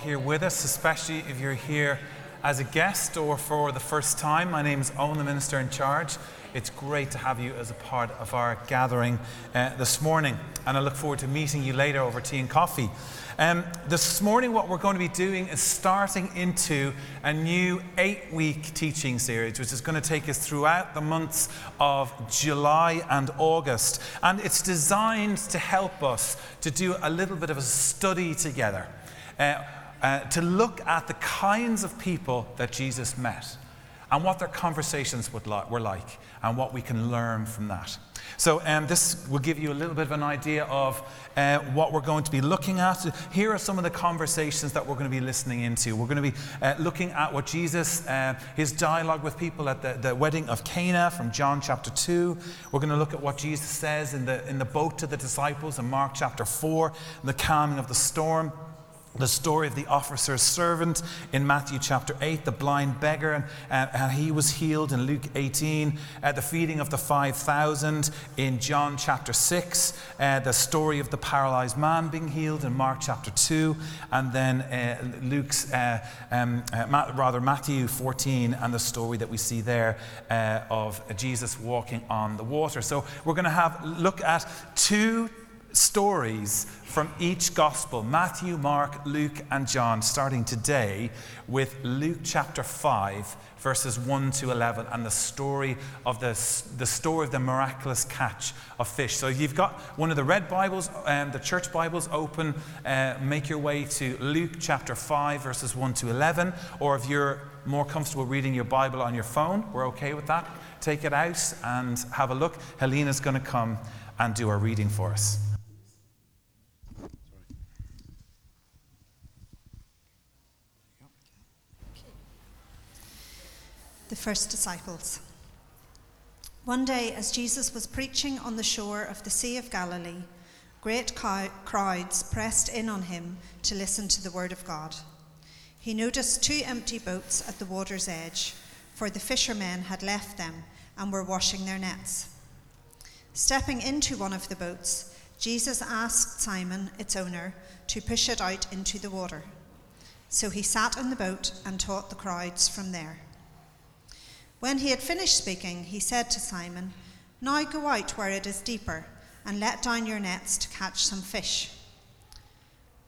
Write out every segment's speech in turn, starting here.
here with us, especially if you're here as a guest or for the first time. My name is Owen, the minister in charge. It's great to have you as a part of our gathering uh, this morning, and I look forward to meeting you later over tea and coffee. Um, this morning, what we're going to be doing is starting into a new eight week teaching series, which is going to take us throughout the months of July and August. And it's designed to help us to do a little bit of a study together. Uh, uh, to look at the kinds of people that Jesus met and what their conversations li- were like and what we can learn from that. So, um, this will give you a little bit of an idea of uh, what we're going to be looking at. Here are some of the conversations that we're going to be listening into. We're going to be uh, looking at what Jesus, uh, his dialogue with people at the, the wedding of Cana from John chapter 2. We're going to look at what Jesus says in the, in the boat to the disciples in Mark chapter 4, the calming of the storm the story of the officer's servant in Matthew chapter 8, the blind beggar, and, uh, and he was healed in Luke 18, uh, the feeding of the 5,000 in John chapter 6, uh, the story of the paralyzed man being healed in Mark chapter 2, and then uh, Luke's, uh, um, uh, rather Matthew 14, and the story that we see there of Jesus walking on the water. So we're going to have look at two stories from each gospel Matthew, Mark, Luke, and John, starting today with Luke chapter 5, verses 1 to 11, and the story of the, the story of the miraculous catch of fish. So you've got one of the red Bibles, um, the church Bibles open, uh, make your way to Luke chapter 5, verses 1 to 11, or if you're more comfortable reading your Bible on your phone, we're okay with that. Take it out and have a look. Helena's going to come and do our reading for us. The first disciples. One day, as Jesus was preaching on the shore of the Sea of Galilee, great crowds pressed in on him to listen to the word of God. He noticed two empty boats at the water's edge, for the fishermen had left them and were washing their nets. Stepping into one of the boats, Jesus asked Simon, its owner, to push it out into the water. So he sat in the boat and taught the crowds from there. When he had finished speaking, he said to Simon, Now go out where it is deeper, and let down your nets to catch some fish.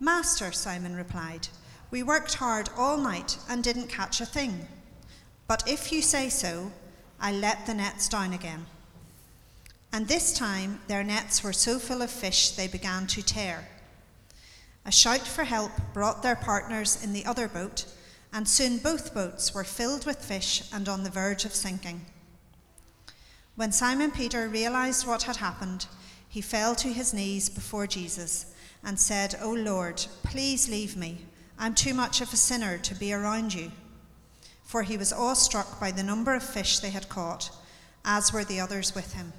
Master, Simon replied, We worked hard all night and didn't catch a thing. But if you say so, I'll let the nets down again. And this time their nets were so full of fish they began to tear. A shout for help brought their partners in the other boat and soon both boats were filled with fish and on the verge of sinking. When Simon Peter realized what had happened, he fell to his knees before Jesus and said, O Lord, please leave me. I'm too much of a sinner to be around you. For he was awestruck by the number of fish they had caught, as were the others with him.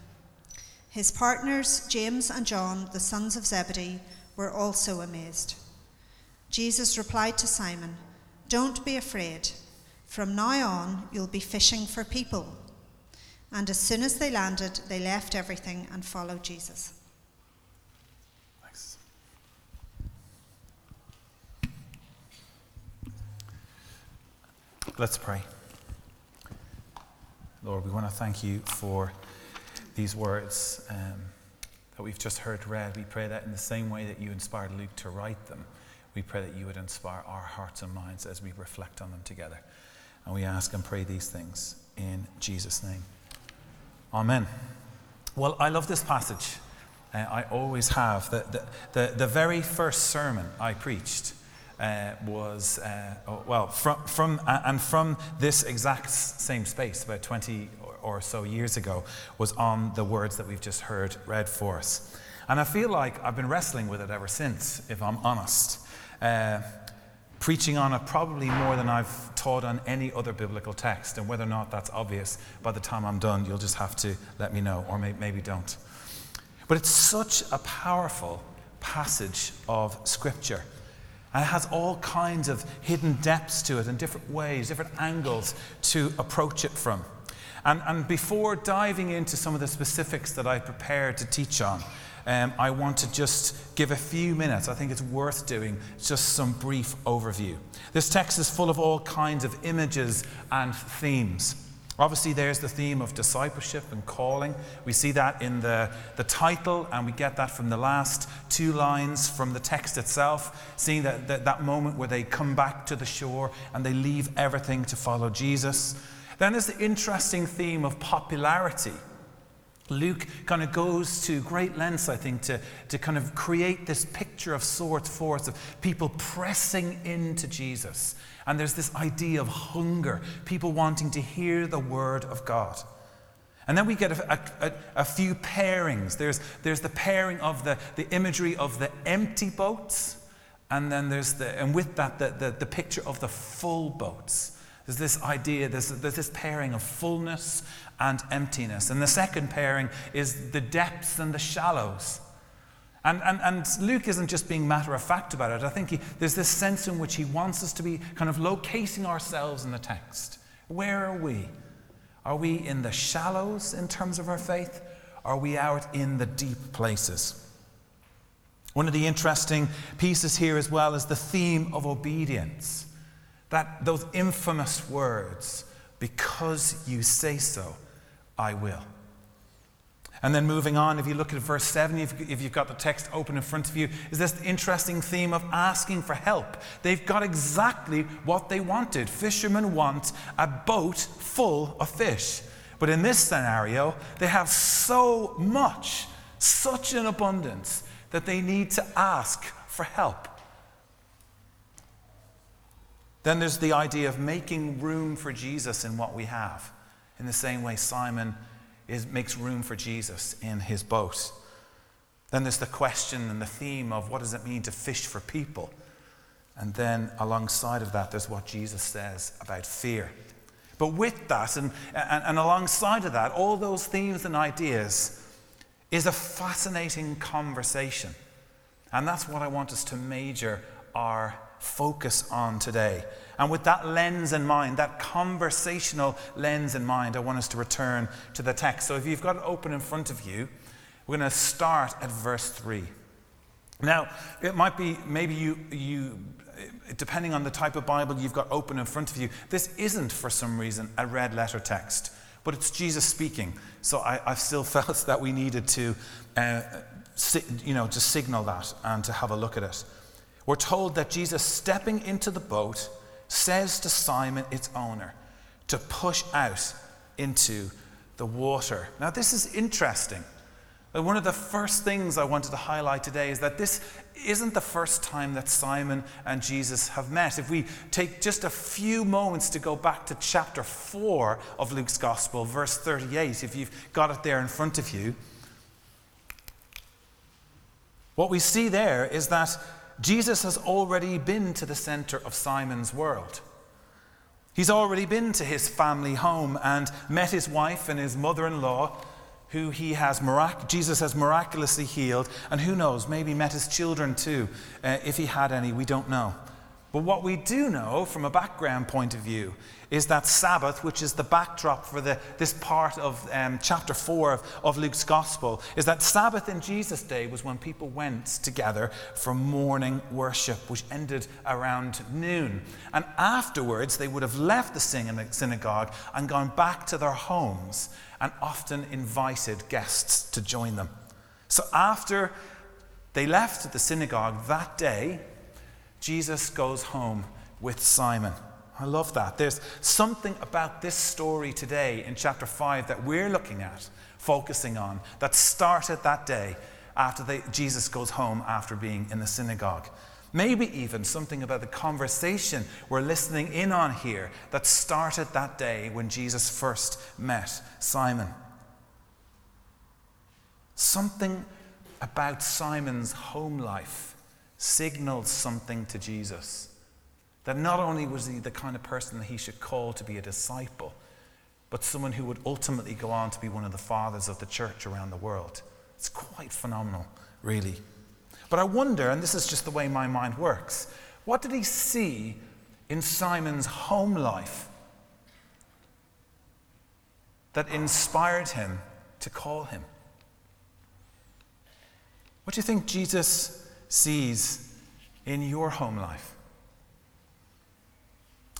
His partners, James and John, the sons of Zebedee, were also amazed. Jesus replied to Simon, don't be afraid. From now on, you'll be fishing for people. And as soon as they landed, they left everything and followed Jesus. Thanks. Let's pray. Lord, we want to thank you for these words um, that we've just heard read. We pray that in the same way that you inspired Luke to write them, we pray that you would inspire our hearts and minds as we reflect on them together. And we ask and pray these things in Jesus' name. Amen. Well, I love this passage. Uh, I always have. The, the, the, the, very first sermon I preached uh, was, uh, oh, well, from, from, and from this exact same space, about 20 or, or so years ago, was on the words that we've just heard read for us. And I feel like I've been wrestling with it ever since, if I'm honest uh, preaching on it probably more than I've taught on any other biblical text. And whether or not that's obvious, by the time I'm done, you'll just have to let me know, or may- maybe don't. But it's such a powerful passage of Scripture. And it has all kinds of hidden depths to it and different ways, different angles to approach it from. And, and before diving into some of the specifics that I prepared to teach on, um, I want to just give a few minutes. I think it's worth doing just some brief overview. This text is full of all kinds of images and themes. Obviously, there's the theme of discipleship and calling. We see that in the, the title, and we get that from the last two lines from the text itself, seeing that, that, that moment where they come back to the shore and they leave everything to follow Jesus. Then there's the interesting theme of popularity. Luke kind of goes to great lengths, I think, to, to kind of create this picture of sorts forth of people pressing into Jesus. And there's this idea of hunger, people wanting to hear the word of God. And then we get a, a, a, few pairings. There's, there's the pairing of the, the imagery of the empty boats, and then there's the, and with that, the, the, the picture of the full boats. There's this idea, there's, there's this pairing of fullness and emptiness. And the second pairing is the depths and the shallows. And, and, and Luke isn't just being matter of fact about it. I think he, there's this sense in which he wants us to be kind of locating ourselves in the text. Where are we? Are we in the shallows in terms of our faith? Are we out in the deep places? One of the interesting pieces here as well is the theme of obedience. That those infamous words, because you say so, I will. And then moving on, if you look at verse 7, if, you've got the text open in front of you, is this interesting theme of asking for help. They've got exactly what they wanted. Fishermen want a boat full of fish. But in this scenario, they have so much, such an abundance, that they need to ask for help. Then there's the idea of making room for Jesus in what we have. In the same way, Simon is, makes room for Jesus in his boat. Then there's the question and the theme of what does it mean to fish for people? And then alongside of that, there's what Jesus says about fear. But with that, and, and, and alongside of that, all those themes and ideas is a fascinating conversation. And that's what I want us to major our focus on today. And with that lens in mind, that conversational lens in mind, I want us to return to the text. So if you've got it open in front of you, we're going to start at verse 3. Now, it might be maybe you, you, depending on the type of Bible you've got open in front of you, this isn't for some reason a red letter text, but it's Jesus speaking. So I, I still felt that we needed to, uh, you know, to signal that and to have a look at it. We're told that Jesus, stepping into the boat, says to Simon, its owner, to push out into the water. Now, this is interesting. One of the first things I wanted to highlight today is that this isn't the first time that Simon and Jesus have met. If we take just a few moments to go back to chapter 4 of Luke's Gospel, verse 38, if you've got it there in front of you, what we see there is that Jesus has already been to the center of Simon's world. He's already been to his family home and met his wife and his mother in law, who he has mirac- Jesus has miraculously healed, and who knows, maybe met his children too, uh, if he had any, we don't know. But what we do know from a background point of view is that Sabbath, which is the backdrop for the, this part of um, chapter 4 of, of Luke's Gospel, is that Sabbath in Jesus' day was when people went together for morning worship, which ended around noon. And afterwards, they would have left the synagogue and gone back to their homes and often invited guests to join them. So after they left the synagogue that day, Jesus goes home with Simon. I love that. There's something about this story today in chapter 5 that we're looking at, focusing on, that started that day after Jesus goes home after being in the synagogue. Maybe even something about the conversation we're listening in on here that started that day when Jesus first met Simon. Something about Simon's home life signaled something to Jesus. That not only was he the kind of person that he should call to be a disciple, but someone who would ultimately go on to be one of the fathers of the church around the world. It's quite phenomenal, really. But I wonder, and this is just the way my mind works, what did he see in Simon's home life that inspired him to call him? What do you think Jesus sees in your home life?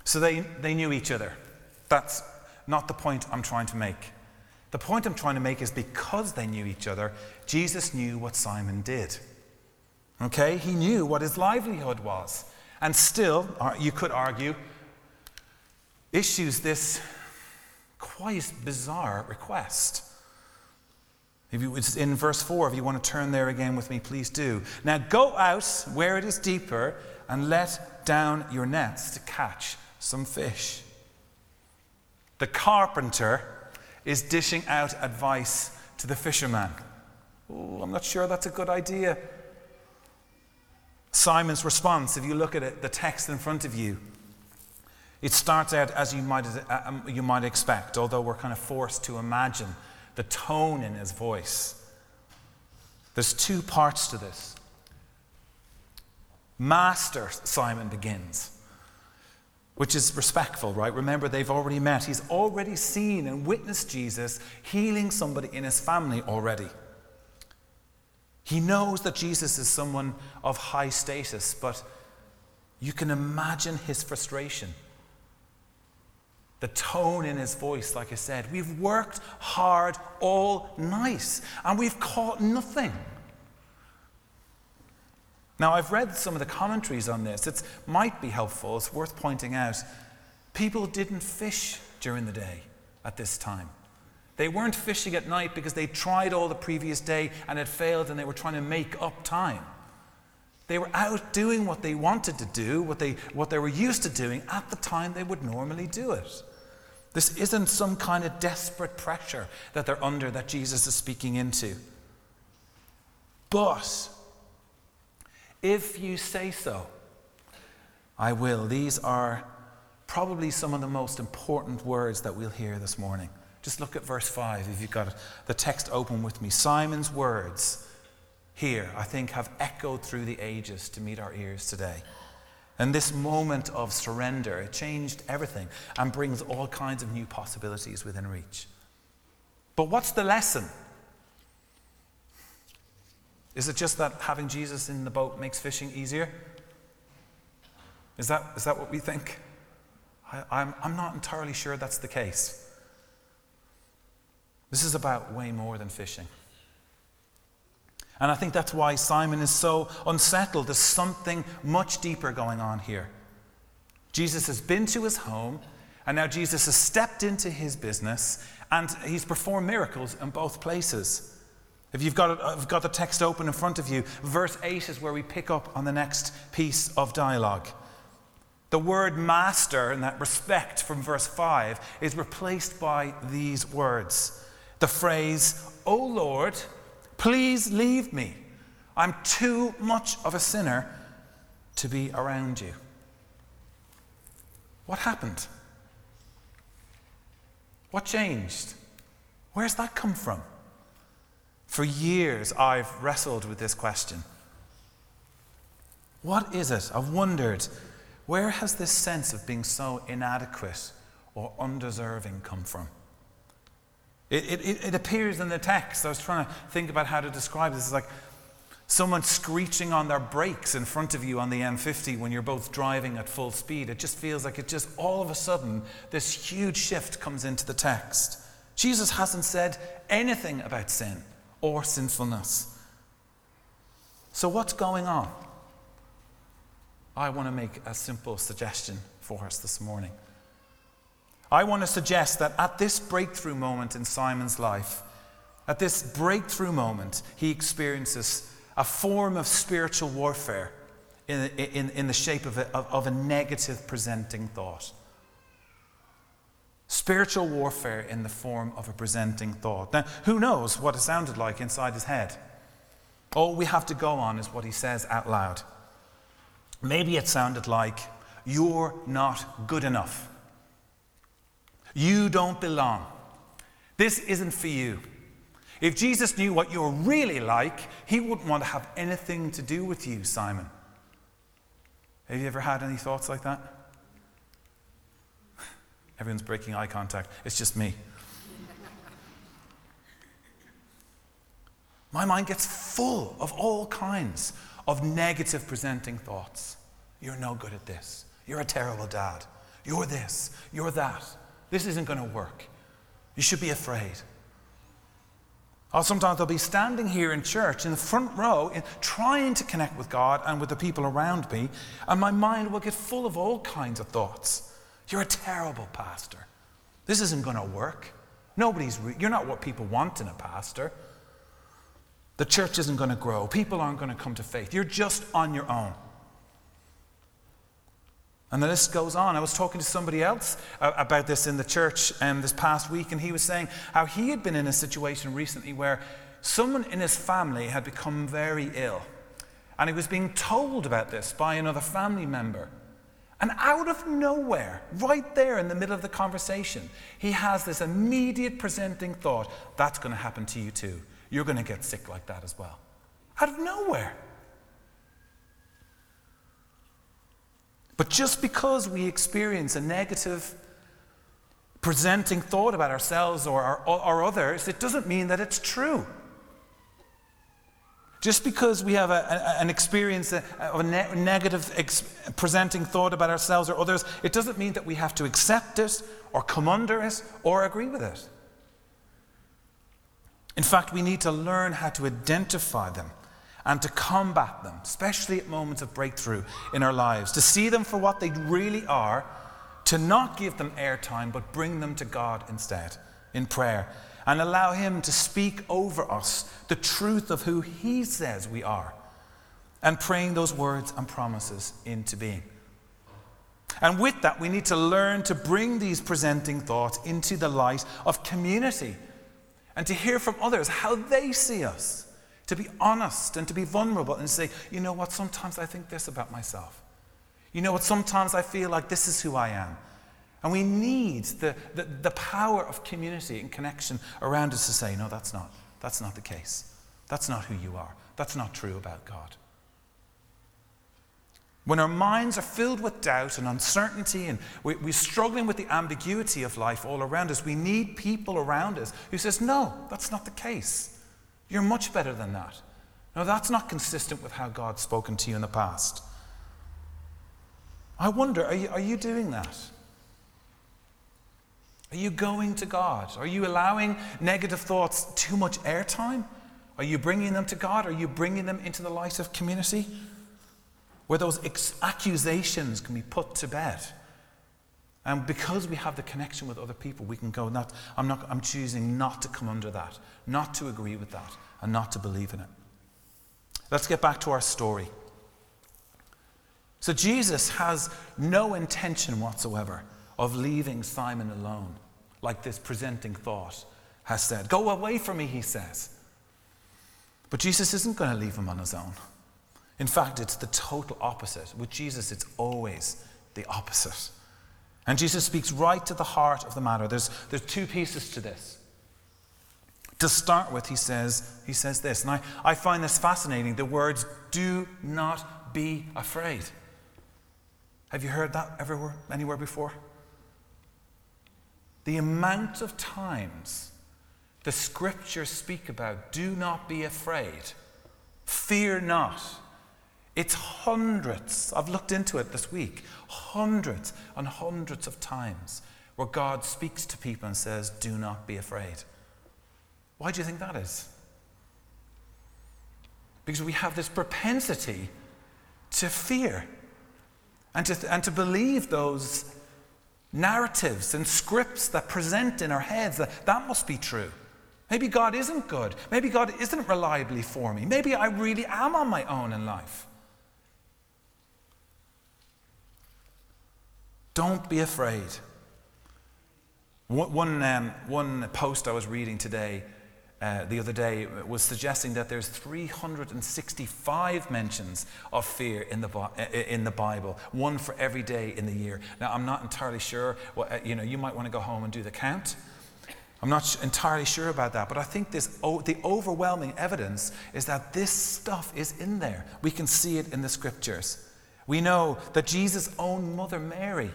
So they, they knew each other. That's not the point I'm trying to make. The point I'm trying to make is because they knew each other, Jesus knew what Simon did. Okay? He knew what his livelihood was. And still, uh, you could argue, issues this quite bizarre request. If you, it's in verse 4, if you want to turn there again with me, please do. Now go out where it is deeper and let down your nets to catch some fish. The carpenter is dishing out advice to the fisherman. Oh, I'm not sure that's a good idea. Simon's response, if you look at it, the text in front of you, it starts out as you might, uh, you might expect, although we're kind of forced to imagine the tone in his voice. There's two parts to this. Master, Simon begins which is respectful, right? Remember, they've already met. He's already seen and witnessed Jesus healing somebody in his family already. He knows that Jesus is someone of high status, but you can imagine his frustration. The tone in his voice, like I said, we've worked hard all night and we've caught nothing. Now, I've read some of the commentaries on this. It might be helpful, it's worth pointing out. People didn't fish during the day at this time. They weren't fishing at night because they tried all the previous day and had failed and they were trying to make up time. They were out doing what they wanted to do, what they, what they were used to doing at the time they would normally do it. This isn't some kind of desperate pressure that they're under that Jesus is speaking into. But if you say so, I will. These are probably some of the most important words that we'll hear this morning. Just look at verse 5 if you've got the text open with me. Simon's words here, I think, have echoed through the ages to meet our ears today. And this moment of surrender, it changed everything and brings all kinds of new possibilities within reach. But what's the lesson? Is it just that having Jesus in the boat makes fishing easier? Is that, is that what we think? I, I'm, I'm not entirely sure that's the case. This is about way more than fishing. And I think that's why Simon is so unsettled. There's something much deeper going on here. Jesus has been to his home, and now Jesus has stepped into his business, and he's performed miracles in both places. If you've got, I've got the text open in front of you, verse 8 is where we pick up on the next piece of dialogue. The word master, in that respect from verse 5, is replaced by these words. The phrase, O Lord, please leave me. I'm too much of a sinner to be around you. What happened? What changed? Where's that come from? For years, I've wrestled with this question. What is it? I've wondered, where has this sense of being so inadequate or undeserving come from? It, it, it appears in the text. I was trying to think about how to describe this. It's like someone screeching on their brakes in front of you on the M50 when you're both driving at full speed. It just feels like it just all of a sudden, this huge shift comes into the text. Jesus hasn't said anything about sin or sinfulness. So, what's going on? I want to make a simple suggestion for us this morning. I want to suggest that at this breakthrough moment in Simon's life, at this breakthrough moment, he experiences a form of spiritual warfare in, in, in the shape of a, of, of a negative presenting thought. Spiritual warfare in the form of a presenting thought. Now, who knows what it sounded like inside his head? All we have to go on is what he says out loud. Maybe it sounded like, You're not good enough. You don't belong. This isn't for you. If Jesus knew what you're really like, he wouldn't want to have anything to do with you, Simon. Have you ever had any thoughts like that? Everyone's breaking eye contact. It's just me. My mind gets full of all kinds of negative presenting thoughts. You're no good at this. You're a terrible dad. You're this. You're that. This isn't going to work. You should be afraid. Or sometimes I'll be standing here in church in the front row, in, trying to connect with God and with the people around me, and my mind will get full of all kinds of thoughts. You're a terrible pastor. This isn't going to work. Nobody's. Re- you're not what people want in a pastor. The church isn't going to grow. People aren't going to come to faith. You're just on your own. And the list goes on. I was talking to somebody else uh, about this in the church um, this past week, and he was saying how he had been in a situation recently where someone in his family had become very ill. And he was being told about this by another family member. And out of nowhere, right there in the middle of the conversation, he has this immediate presenting thought that's going to happen to you too. You're going to get sick like that as well. Out of nowhere. But just because we experience a negative presenting thought about ourselves or, our, or others, it doesn't mean that it's true. Just because we have a, a, an experience of a ne- negative ex- presenting thought about ourselves or others, it doesn't mean that we have to accept it or come under it or agree with it. In fact, we need to learn how to identify them and to combat them, especially at moments of breakthrough in our lives, to see them for what they really are, to not give them airtime, but bring them to God instead in prayer, and allow Him to speak over us the truth of who He says we are, and praying those words and promises into being. And with that, we need to learn to bring these presenting thoughts into the light of community and to hear from others how they see us to be honest and to be vulnerable and say, you know what, sometimes I think this about myself. You know what, sometimes I feel like this is who I am. And we need the, the, the power of community and connection around us to say, no, that's not, that's not the case. That's not who you are. That's not true about God. When our minds are filled with doubt and uncertainty and we, we're struggling with the ambiguity of life all around us, we need people around us who says, no, that's not the case. You're much better than that. No, that's not consistent with how God's spoken to you in the past. I wonder, are you, are you doing that? Are you going to God? Are you allowing negative thoughts too much airtime? Are you bringing them to God? Are you bringing them into the light of community? Where those ex- accusations can be put to bed. And because we have the connection with other people, we can go, not, I'm, not, I'm choosing not to come under that, not to agree with that, and not to believe in it. Let's get back to our story. So, Jesus has no intention whatsoever of leaving Simon alone, like this presenting thought has said. Go away from me, he says. But Jesus isn't going to leave him on his own. In fact, it's the total opposite. With Jesus, it's always the opposite. And Jesus speaks right to the heart of the matter. There's, there's two pieces to this. To start with, he says, he says this, and I, I find this fascinating the words, do not be afraid. Have you heard that everywhere, anywhere before? The amount of times the scriptures speak about do not be afraid, fear not. It's hundreds, I've looked into it this week, hundreds and hundreds of times where God speaks to people and says, Do not be afraid. Why do you think that is? Because we have this propensity to fear and to, and to believe those narratives and scripts that present in our heads that that must be true. Maybe God isn't good. Maybe God isn't reliably for me. Maybe I really am on my own in life. Don't be afraid. One, um, one post I was reading today, uh, the other day, was suggesting that there's 365 mentions of fear in the, in the Bible, one for every day in the year. Now, I'm not entirely sure. Well, uh, you know, you might want to go home and do the count. I'm not entirely sure about that, but I think this, the overwhelming evidence is that this stuff is in there. We can see it in the scriptures. We know that Jesus' own mother, Mary,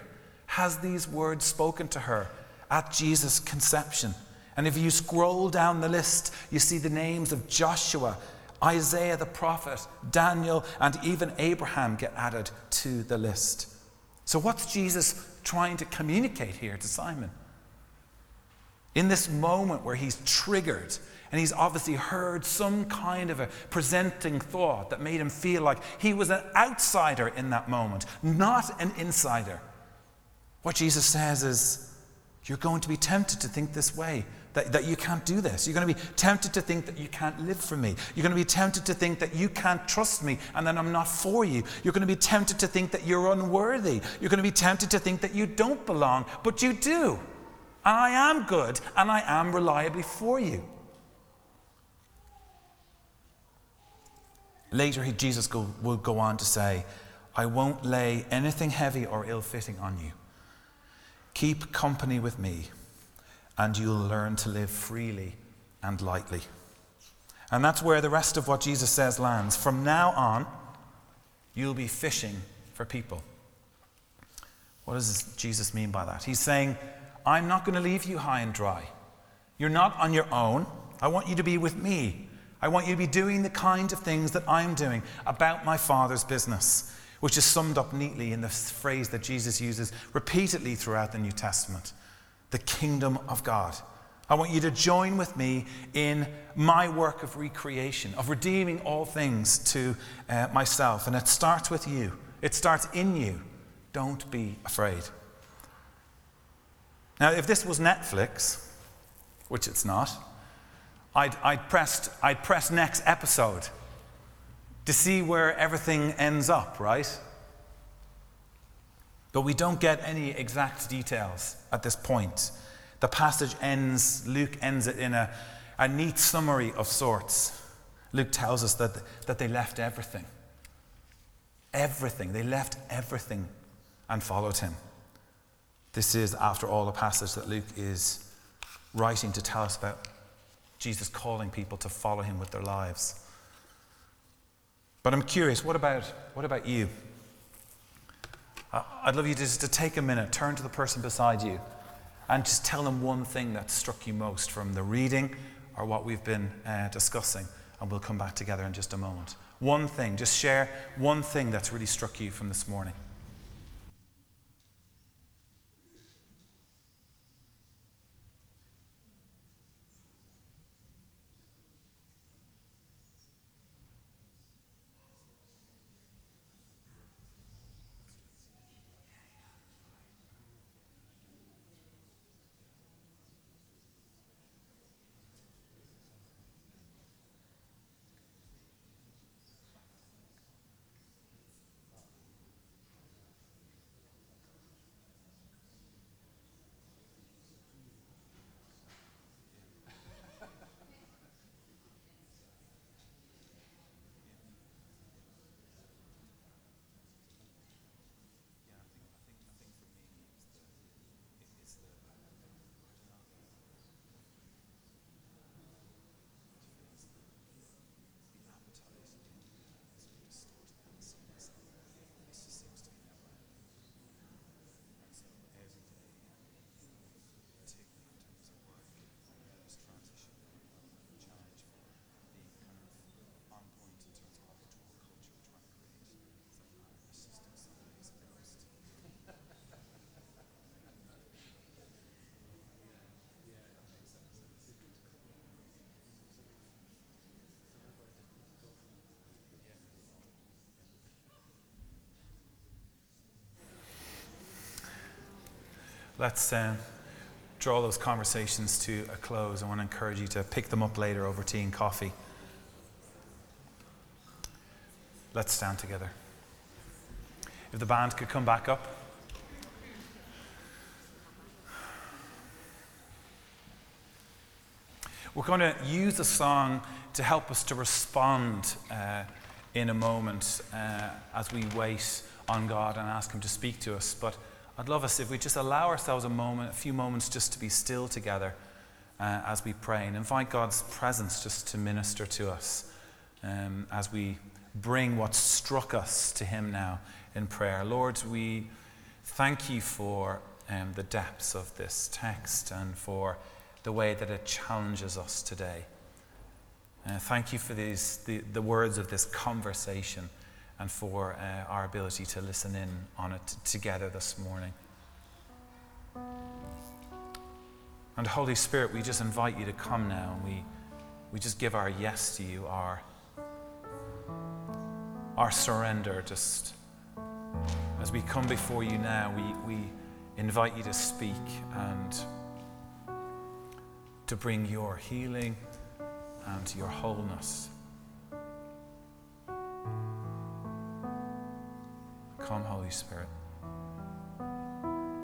has these words spoken to her at Jesus' conception. And if you scroll down the list, you see the names of Joshua, Isaiah the prophet, Daniel, and even Abraham get added to the list. So, what's Jesus trying to communicate here to Simon? In this moment where he's triggered and he's obviously heard some kind of a presenting thought that made him feel like he was an outsider in that moment, not an insider. What Jesus says is, You're going to be tempted to think this way. That, that you can't do this. You're going to be tempted to think that you can't live for me. You're going to be tempted to think that you can't trust me and that I'm not for you. You're going to be tempted to think that you're unworthy. You're going to be tempted to think that you don't belong, but you do. And I am good and I am reliably for you. Later, Jesus will go on to say, I won't lay anything heavy or ill fitting on you. Keep company with me, and you'll learn to live freely and lightly. And that's where the rest of what Jesus says lands. From now on, you'll be fishing for people. What does Jesus mean by that? He's saying, I'm not going to leave you high and dry. You're not on your own. I want you to be with me. I want you to be doing the kind of things that I'm doing about my Father's business, which is summed up neatly in the phrase that Jesus uses repeatedly throughout the New Testament the kingdom of God. I want you to join with me in my work of recreation, of redeeming all things to uh, myself. And it starts with you, it starts in you. Don't be afraid. Now, if this was Netflix, which it's not, I'd, I'd, pressed, I'd press next episode to see where everything ends up, right? But we don't get any exact details at this point. The passage ends, Luke ends it in a, a neat summary of sorts. Luke tells us that, that they left everything. Everything. They left everything and followed him. This is, after all, a passage that Luke is writing to tell us about Jesus calling people to follow him with their lives. But I'm curious, what about, what about you? I'd love you just to take a minute, turn to the person beside you, and just tell them one thing that struck you most from the reading or what we've been uh, discussing. And we'll come back together in just a moment. One thing, just share one thing that's really struck you from this morning. Let's uh, draw those conversations to a close. I want to encourage you to pick them up later over tea and coffee. Let's stand together. If the band could come back up. We're going to use a song to help us to respond uh, in a moment uh, as we wait on God and ask Him to speak to us. But I'd love us if we just allow ourselves a moment, a few moments just to be still together uh, as we pray and invite God's presence just to minister to us um, as we bring what struck us to Him now in prayer. Lord, we thank you for um, the depths of this text and for the way that it challenges us today. Uh, thank you for these, the, the words of this conversation and for uh, our ability to listen in on it together this morning. And Holy Spirit, we just invite you to come now and we, we just give our yes to you, our, our surrender. Just as we come before you now, we, we invite you to speak and to bring your healing and your wholeness. Come, Holy Spirit.